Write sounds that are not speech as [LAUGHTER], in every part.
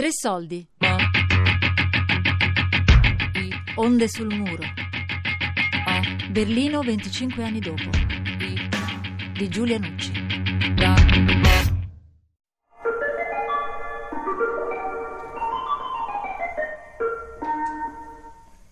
Tre soldi. Onde sul muro. Berlino 25 anni dopo. Di Giulia Nucci.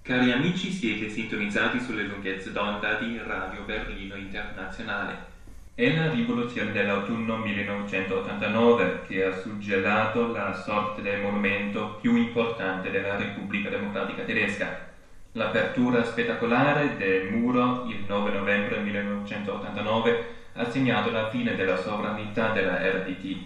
Cari amici, siete sintonizzati sulle lunghezze d'onda di Radio Berlino Internazionale. È la rivoluzione dell'autunno 1989 che ha suggellato la sorte del monumento più importante della Repubblica Democratica Tedesca. L'apertura spettacolare del muro il 9 novembre 1989 ha segnato la fine della sovranità della RDT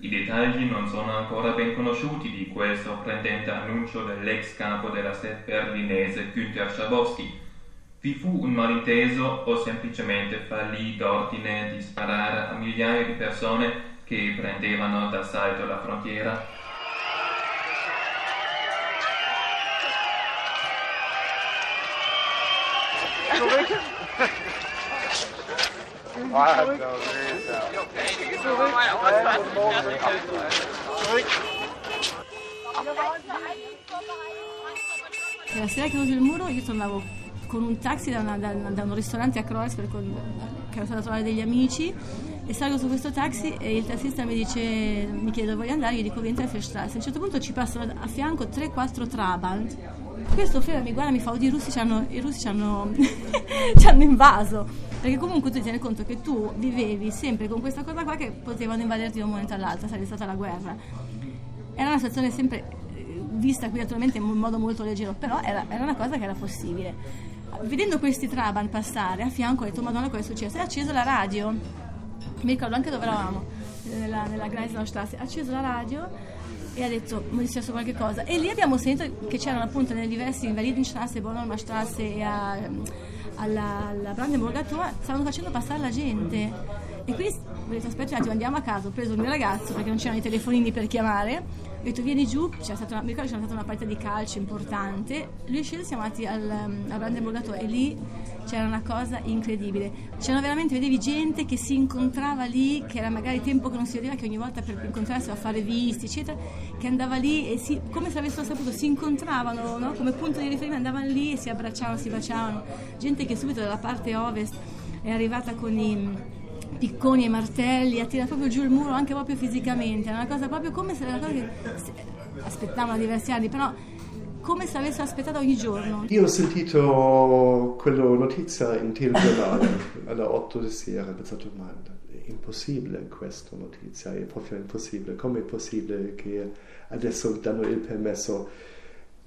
i dettagli non sono ancora ben conosciuti di quel sorprendente annuncio dell'ex capo della SED berlinese Günter Schabowski. Vi fu un malinteso o semplicemente fallì d'ordine di sparare a migliaia di persone che prendevano d'assalto la frontiera? Guarda, La sera che chiuso il muro io tornavo con un taxi da, una, da, da un ristorante a Kreuzberg con, che ero stata a trovare degli amici e salgo su questo taxi e il tassista mi dice mi chiede dove voglio andare io dico vieni a Festrasse a un certo punto ci passano a fianco 3-4 Trabant questo frega mi guarda mi fa oddio i russi ci hanno, russi hanno, [LAUGHS] hanno invaso perché comunque tu ti rendi conto che tu vivevi sempre con questa cosa qua che potevano invaderti da un momento all'altro, sarebbe stata la guerra. Era una situazione sempre eh, vista qui naturalmente in modo molto leggero, però era, era una cosa che era possibile. Vedendo questi Traban passare a fianco ho detto Madonna cosa è successo? Ha acceso la radio, mi ricordo anche dove eravamo, nella, nella Greisnaustrasse, ha acceso la radio e ha detto mi è successo qualche cosa. E lì abbiamo sentito che c'erano appunto nelle diverse Invalidenstrasse, Bonholmerstrasse e a alla, alla Brandenburg Tor stavano facendo passare la gente e quindi ho detto aspetta un attimo andiamo a casa ho preso il mio ragazzo perché non c'erano i telefonini per chiamare ho detto vieni giù c'era stata una, mi ricordo c'era stata una partita di calcio importante lui è sceso siamo andati al, al Brandenburg Tor e lì c'era una cosa incredibile. C'erano veramente, vedevi gente che si incontrava lì, che era magari tempo che non si vedeva, che ogni volta per incontrarsi a fare visti, eccetera, che andava lì e si, come se avessero saputo, si incontravano no? come punto di riferimento, andavano lì e si abbracciavano, si baciavano. Gente che subito dalla parte ovest è arrivata con i picconi e martelli, a tirare proprio giù il muro anche proprio fisicamente, era una cosa proprio come se era una cosa che aspettavano diversi anni, però come se avessero aspettato ogni giorno. Io ho sentito quella notizia in telegiornale alle 8 di sera ho pensato, ma è impossibile questa notizia, è proprio impossibile. Come è possibile che adesso danno il permesso?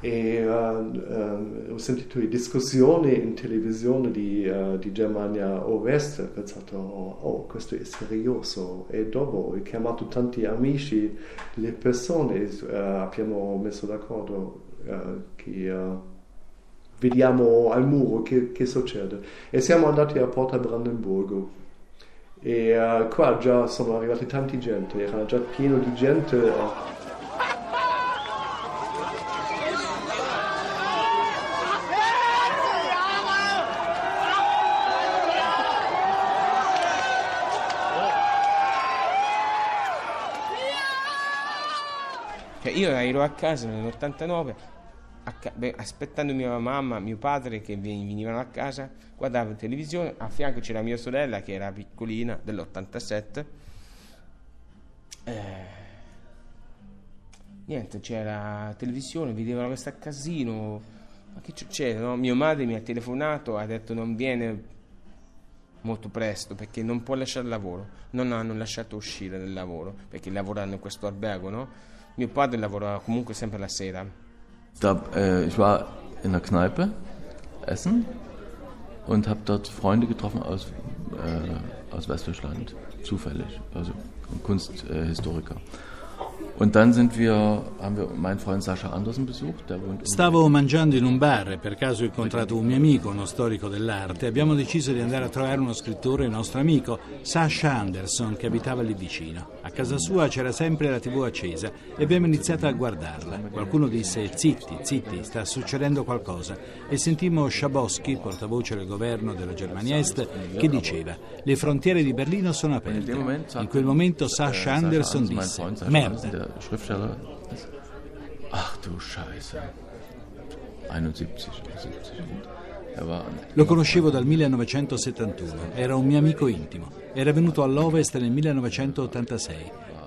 E uh, um, ho sentito le discussioni in televisione di, uh, di Germania Ovest ho pensato, oh, questo è serioso. E dopo ho chiamato tanti amici, le persone, uh, abbiamo messo d'accordo eh, che uh, vediamo al muro che, che, succede. E siamo andati a Porta Brandenburgo e uh, qua già sono arrivati tanti gente, era già pieno di gente. Cioè io ero a casa nell'89 ca- beh, aspettando mia mamma, mio padre che venivano a casa, guardavo in televisione, a fianco c'era mia sorella che era piccolina dell'87. Eh, niente, c'era la televisione, vedevano questo casino. Ma che succede? No? Mia madre mi ha telefonato, ha detto non viene molto presto perché non può lasciare il lavoro. Non hanno lasciato uscire dal lavoro perché lavorano in questo albergo, no? Mio padre lavora comunque sempre la sera. Da, äh, ich war in der Kneipe essen und habe dort Freunde getroffen aus, äh, aus Westdeutschland, zufällig, also Kunsthistoriker. Äh, Stavo mangiando in un bar e per caso ho incontrato un mio amico, uno storico dell'arte. Abbiamo deciso di andare a trovare uno scrittore, nostro amico, Sasha Anderson, che abitava lì vicino. A casa sua c'era sempre la tv accesa e abbiamo iniziato a guardarla. Qualcuno disse zitti, zitti, sta succedendo qualcosa. E sentimmo Schabowski, portavoce del governo della Germania Est, che diceva le frontiere di Berlino sono aperte. In quel momento Sasha Anderson disse merda. Schriftsteller ist. du Scheiße. 71 oder 70. Er Lo conoscevo dal 1971, era un mio amico intimo. Era venuto all'Ovest nel 1986.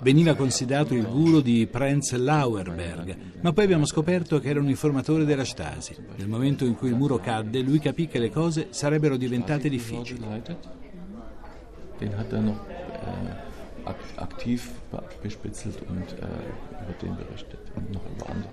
Veniva considerato il guru di Prinz Lauerberg, ma poi abbiamo scoperto che era un informatore della Stasi. Nel momento in cui il muro cadde, lui capì che le cose sarebbero diventate difficili. Den hat er noch äh, aktiv be- bespitzelt und äh, über den berichtet und noch über andere.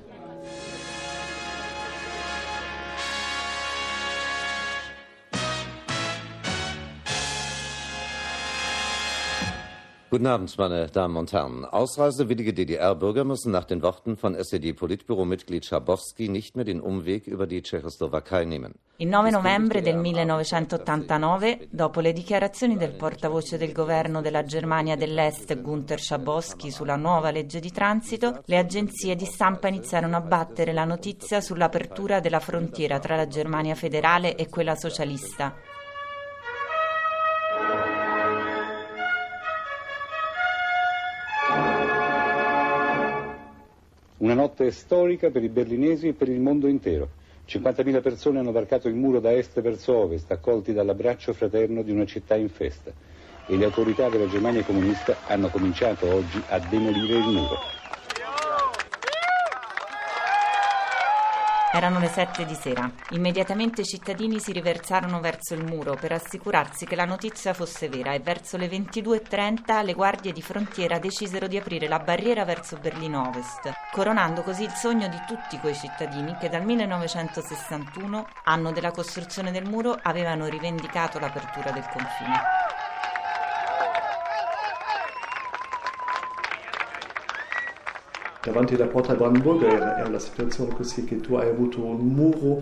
Guten Abend, meine Damen und Herren. Ausreisewillige DDR-Bürger müssen nach den Worten von SED-Politbüro-Mitglied Schabowski nicht mehr den Umweg über die Tschechoslowakei nehmen. Il 9 novembre del 1989, dopo le dichiarazioni del portavoce del governo della Germania dell'Est Gunther Schabowski sulla nuova legge di transito, le agenzie di stampa iniziarono a battere la notizia sull'apertura della frontiera tra la Germania federale e quella socialista. Una notte storica per i berlinesi e per il mondo intero. 50.000 persone hanno varcato il muro da est verso ovest, accolti dall'abbraccio fraterno di una città in festa. E le autorità della Germania comunista hanno cominciato oggi a demolire il muro. Erano le sette di sera. Immediatamente i cittadini si riversarono verso il muro per assicurarsi che la notizia fosse vera e verso le 22.30 le guardie di frontiera decisero di aprire la barriera verso Berlino Ovest, coronando così il sogno di tutti quei cittadini che dal 1961, anno della costruzione del muro, avevano rivendicato l'apertura del confine. Davanti alla porta Brandenburg era, era la situazione così che tu hai avuto un muro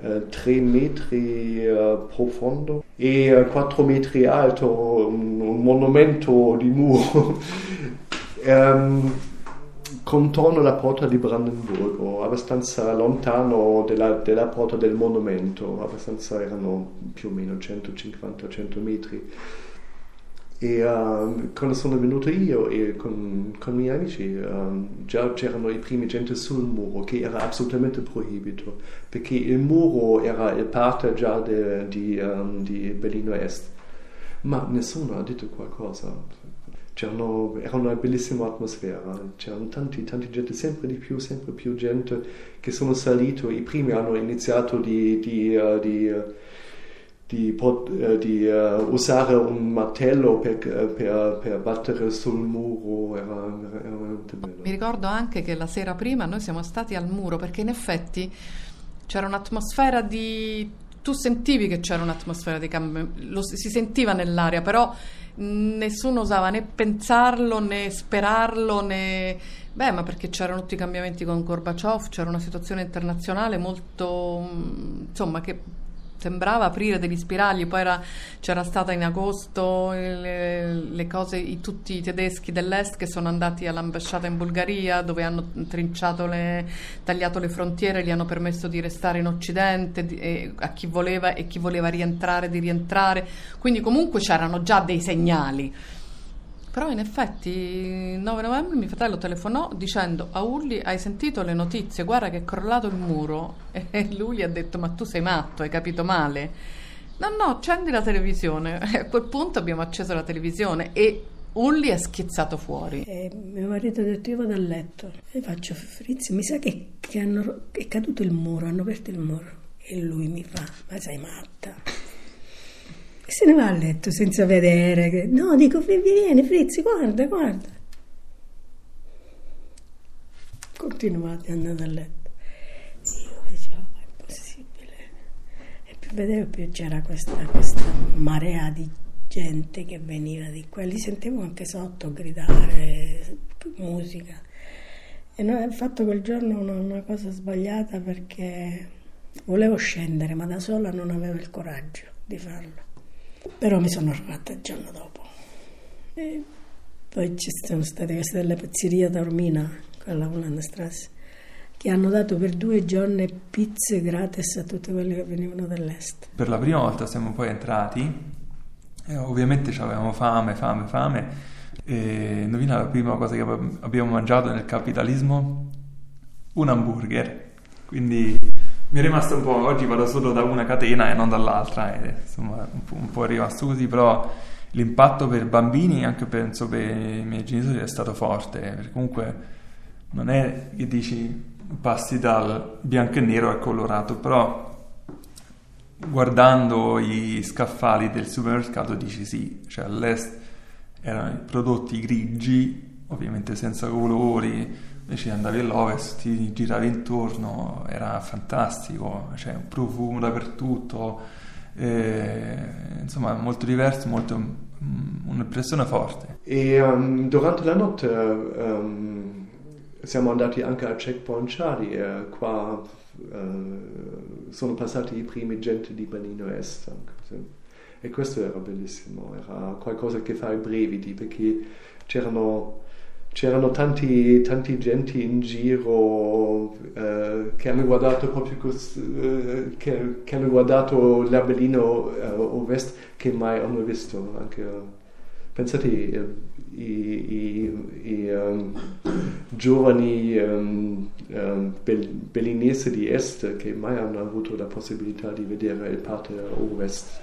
eh, 3 metri eh, profondo e eh, 4 metri alto, un, un monumento di muro [LAUGHS] ehm, contorno alla porta di Brandenburgo, abbastanza lontano della, della porta del monumento, abbastanza erano più o meno 150-100 metri. E uh, quando sono venuto io e con, con i miei amici uh, già c'erano i primi gente sul muro che era assolutamente proibito perché il muro era parte già de, di, um, di Berlino Est. Ma nessuno ha detto qualcosa. C'erano, era una bellissima atmosfera. C'erano tanti, tanti gente sempre di più sempre più gente che sono salito. I primi hanno iniziato di, di, uh, di di, eh, di uh, usare un martello per, per, per, battere sul muro era, era, veramente bello. Mi ricordo anche che la sera prima noi siamo stati al muro perché in effetti c'era un'atmosfera di... tu sentivi che c'era un'atmosfera di cambio, lo si sentiva nell'aria, però nessuno osava né pensarlo né sperarlo né... Beh, ma perché c'erano tutti i cambiamenti con Gorbaciov, c'era una situazione internazionale molto... insomma che sembrava aprire degli spiragli, poi era, c'era stata in agosto le, le cose, i, tutti i tedeschi dell'est che sono andati all'ambasciata in Bulgaria dove hanno trinciato le, tagliato le frontiere, gli hanno permesso di restare in Occidente di, e, a chi voleva e chi voleva rientrare di rientrare, quindi comunque c'erano già dei segnali. Però in effetti il 9 novembre mio fratello telefonò dicendo a Ulli hai sentito le notizie, guarda che è crollato il muro [LAUGHS] e lui gli ha detto ma tu sei matto, hai capito male. No, no, accendi la televisione. E [LAUGHS] a quel punto abbiamo acceso la televisione e Ulli è schizzato fuori. E mio marito ha detto io vado a letto e faccio Frizzi, mi sa che, che hanno, è caduto il muro, hanno aperto il muro. E lui mi fa, ma sei matta. Se ne va a letto senza vedere. Che... No, dico, vieni Frizzi, guarda, guarda. Continuate, andate a letto. Io dicevo, ma è possibile. E più vedevo, più c'era questa, questa marea di gente che veniva di qua. Li sentivo anche sotto gridare, musica. E abbiamo fatto quel giorno una, una cosa sbagliata perché volevo scendere, ma da sola non avevo il coraggio di farlo però mi sono arrata il giorno dopo. E poi ci sono state queste delle pizzerie da Ormina, quella Strasse, che hanno dato per due giorni pizze gratis a tutti quelli che venivano dall'est. Per la prima volta siamo poi entrati, e ovviamente avevamo fame, fame, fame, e indovina la prima cosa che abbiamo mangiato nel capitalismo? un hamburger. Quindi mi è rimasto un po', oggi vado solo da una catena e non dall'altra, e, insomma un po', un po' è rimasto così, però l'impatto per bambini, anche penso per i miei genitori, è stato forte, perché comunque non è che dici passi dal bianco e nero al colorato, però guardando i scaffali del supermercato dici sì, cioè all'est erano prodotti grigi, ovviamente senza colori, invece andavi all'ovest, ti giravi intorno, era fantastico, cioè un profumo dappertutto, eh, insomma molto diverso, molto, mm, un'impressione forte. E um, durante la notte um, siamo andati anche al checkpoint Charlie, eh, qua eh, sono passati i primi gente di Berlino Est. Anche, E questo era bellissimo, era qualcosa che fa i brividi perché c'erano c'erano tanti, tanti genti in giro eh, che hanno guardato proprio cos, eh, che, che, hanno guardato l'Abellino eh, Ovest che mai hanno visto anche pensate eh, i, i, i um, giovani um, um, bellinesi di est che mai hanno avuto la possibilità di vedere il parte ovest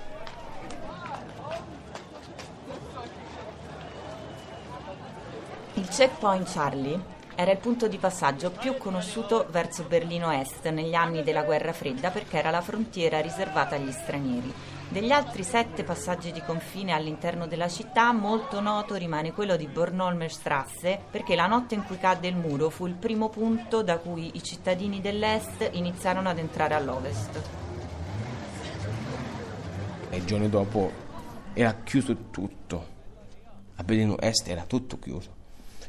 Il checkpoint Charlie era il punto di passaggio più conosciuto verso Berlino Est negli anni della guerra fredda perché era la frontiera riservata agli stranieri. Degli altri sette passaggi di confine all'interno della città, molto noto rimane quello di Bornholmer Strasse perché la notte in cui cadde il muro fu il primo punto da cui i cittadini dell'est iniziarono ad entrare all'ovest. E il giorno dopo era chiuso tutto. A Berlino Est era tutto chiuso.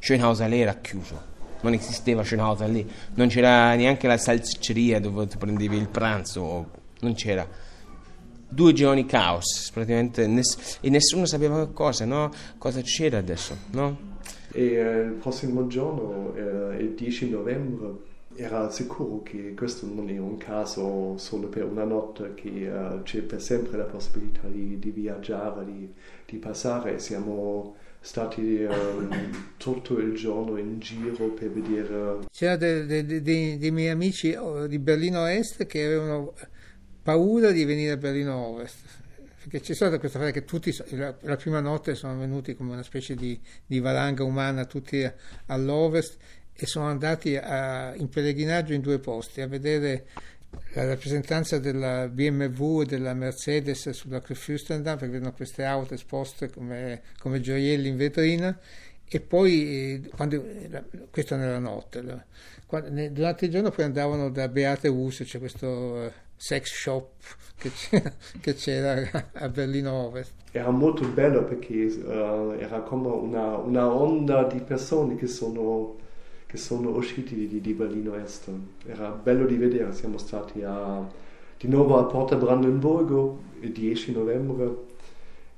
Schönhauser lì era chiuso, non esisteva Schönhauser lì, non c'era neanche la salsicceria dove tu prendevi il pranzo, non c'era. Due giorni caos, praticamente, ness- e nessuno sapeva cosa, no? Cosa c'era adesso, no? E eh, il prossimo giorno, eh, il 10 novembre, era sicuro che questo non è un caso solo per una notte, che uh, c'è per sempre la possibilità di, di viaggiare, di, di passare. Siamo stati um, tutto il giorno in giro per vedere. C'erano dei, dei, dei, dei, miei amici oh, di Berlino Est che avevano paura di venire a Berlino Ovest. Perché c'è stata questa cosa che tutti la, la, prima notte sono venuti come una specie di, di valanga umana tutti all'ovest e sono andati a, in pellegrinaggio in due posti a vedere la rappresentanza della BMW e della Mercedes sulla Fürstendamm perché vedono queste auto esposte come, come gioielli in vetrina. E poi quando, questo nella notte quando, durante il giorno poi andavano da Beate Hus c'è questo uh, sex shop che c'era, [LAUGHS] che c'era, a Berlino Ovest. Era molto bello perché uh, era come una, una onda di persone che sono che sono usciti di, di Berlino Est. Era bello di vedere, siamo stati a, di nuovo a Porta Brandenburgo il 10 novembre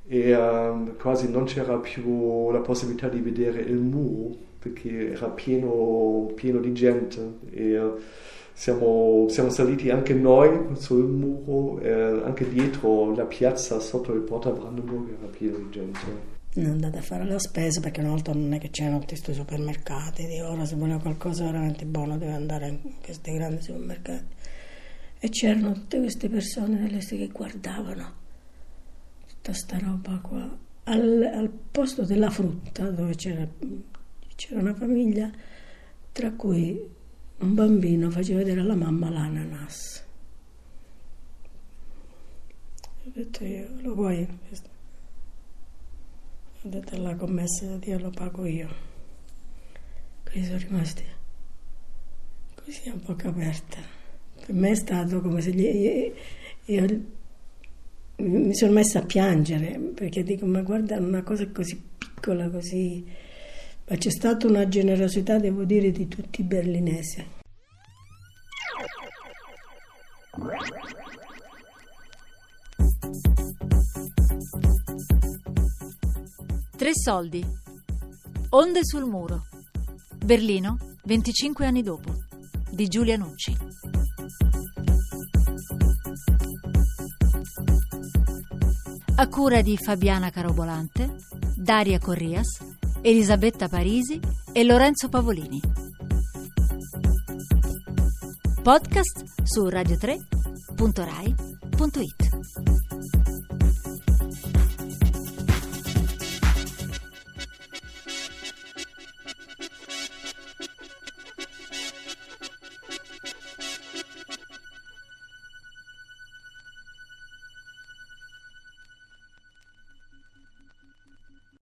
e um, quasi non c'era più la possibilità di vedere il muro perché era pieno, pieno di gente e siamo, siamo, saliti anche noi sul muro, eh, anche dietro la piazza sotto il Porta Brandenburg era pieno di gente andate a fare la spesa perché una volta non è che c'erano tutti questi supermercati di ora se voleva qualcosa veramente buono deve andare in questi grandi supermercati. E c'erano tutte queste persone dell'est che guardavano tutta sta roba qua. Al, al posto della frutta dove c'era, c'era una famiglia tra cui un bambino faceva vedere alla mamma l'ananas. Ho detto io lo vuoi detto la commessa Dio lo pago io. Quindi sono rimasti. Così a bocca aperta per me è stato come se gli, io, io mi sono messa a piangere perché dico ma guarda una cosa così piccola così ma c'è stata una generosità devo dire di tutti i berlinesi soldi. Onde sul muro. Berlino, 25 anni dopo. Di Giulia Nucci. A cura di Fabiana Carobolante, Daria Corrias, Elisabetta Parisi e Lorenzo Pavolini. podcast su radio3.rai.it.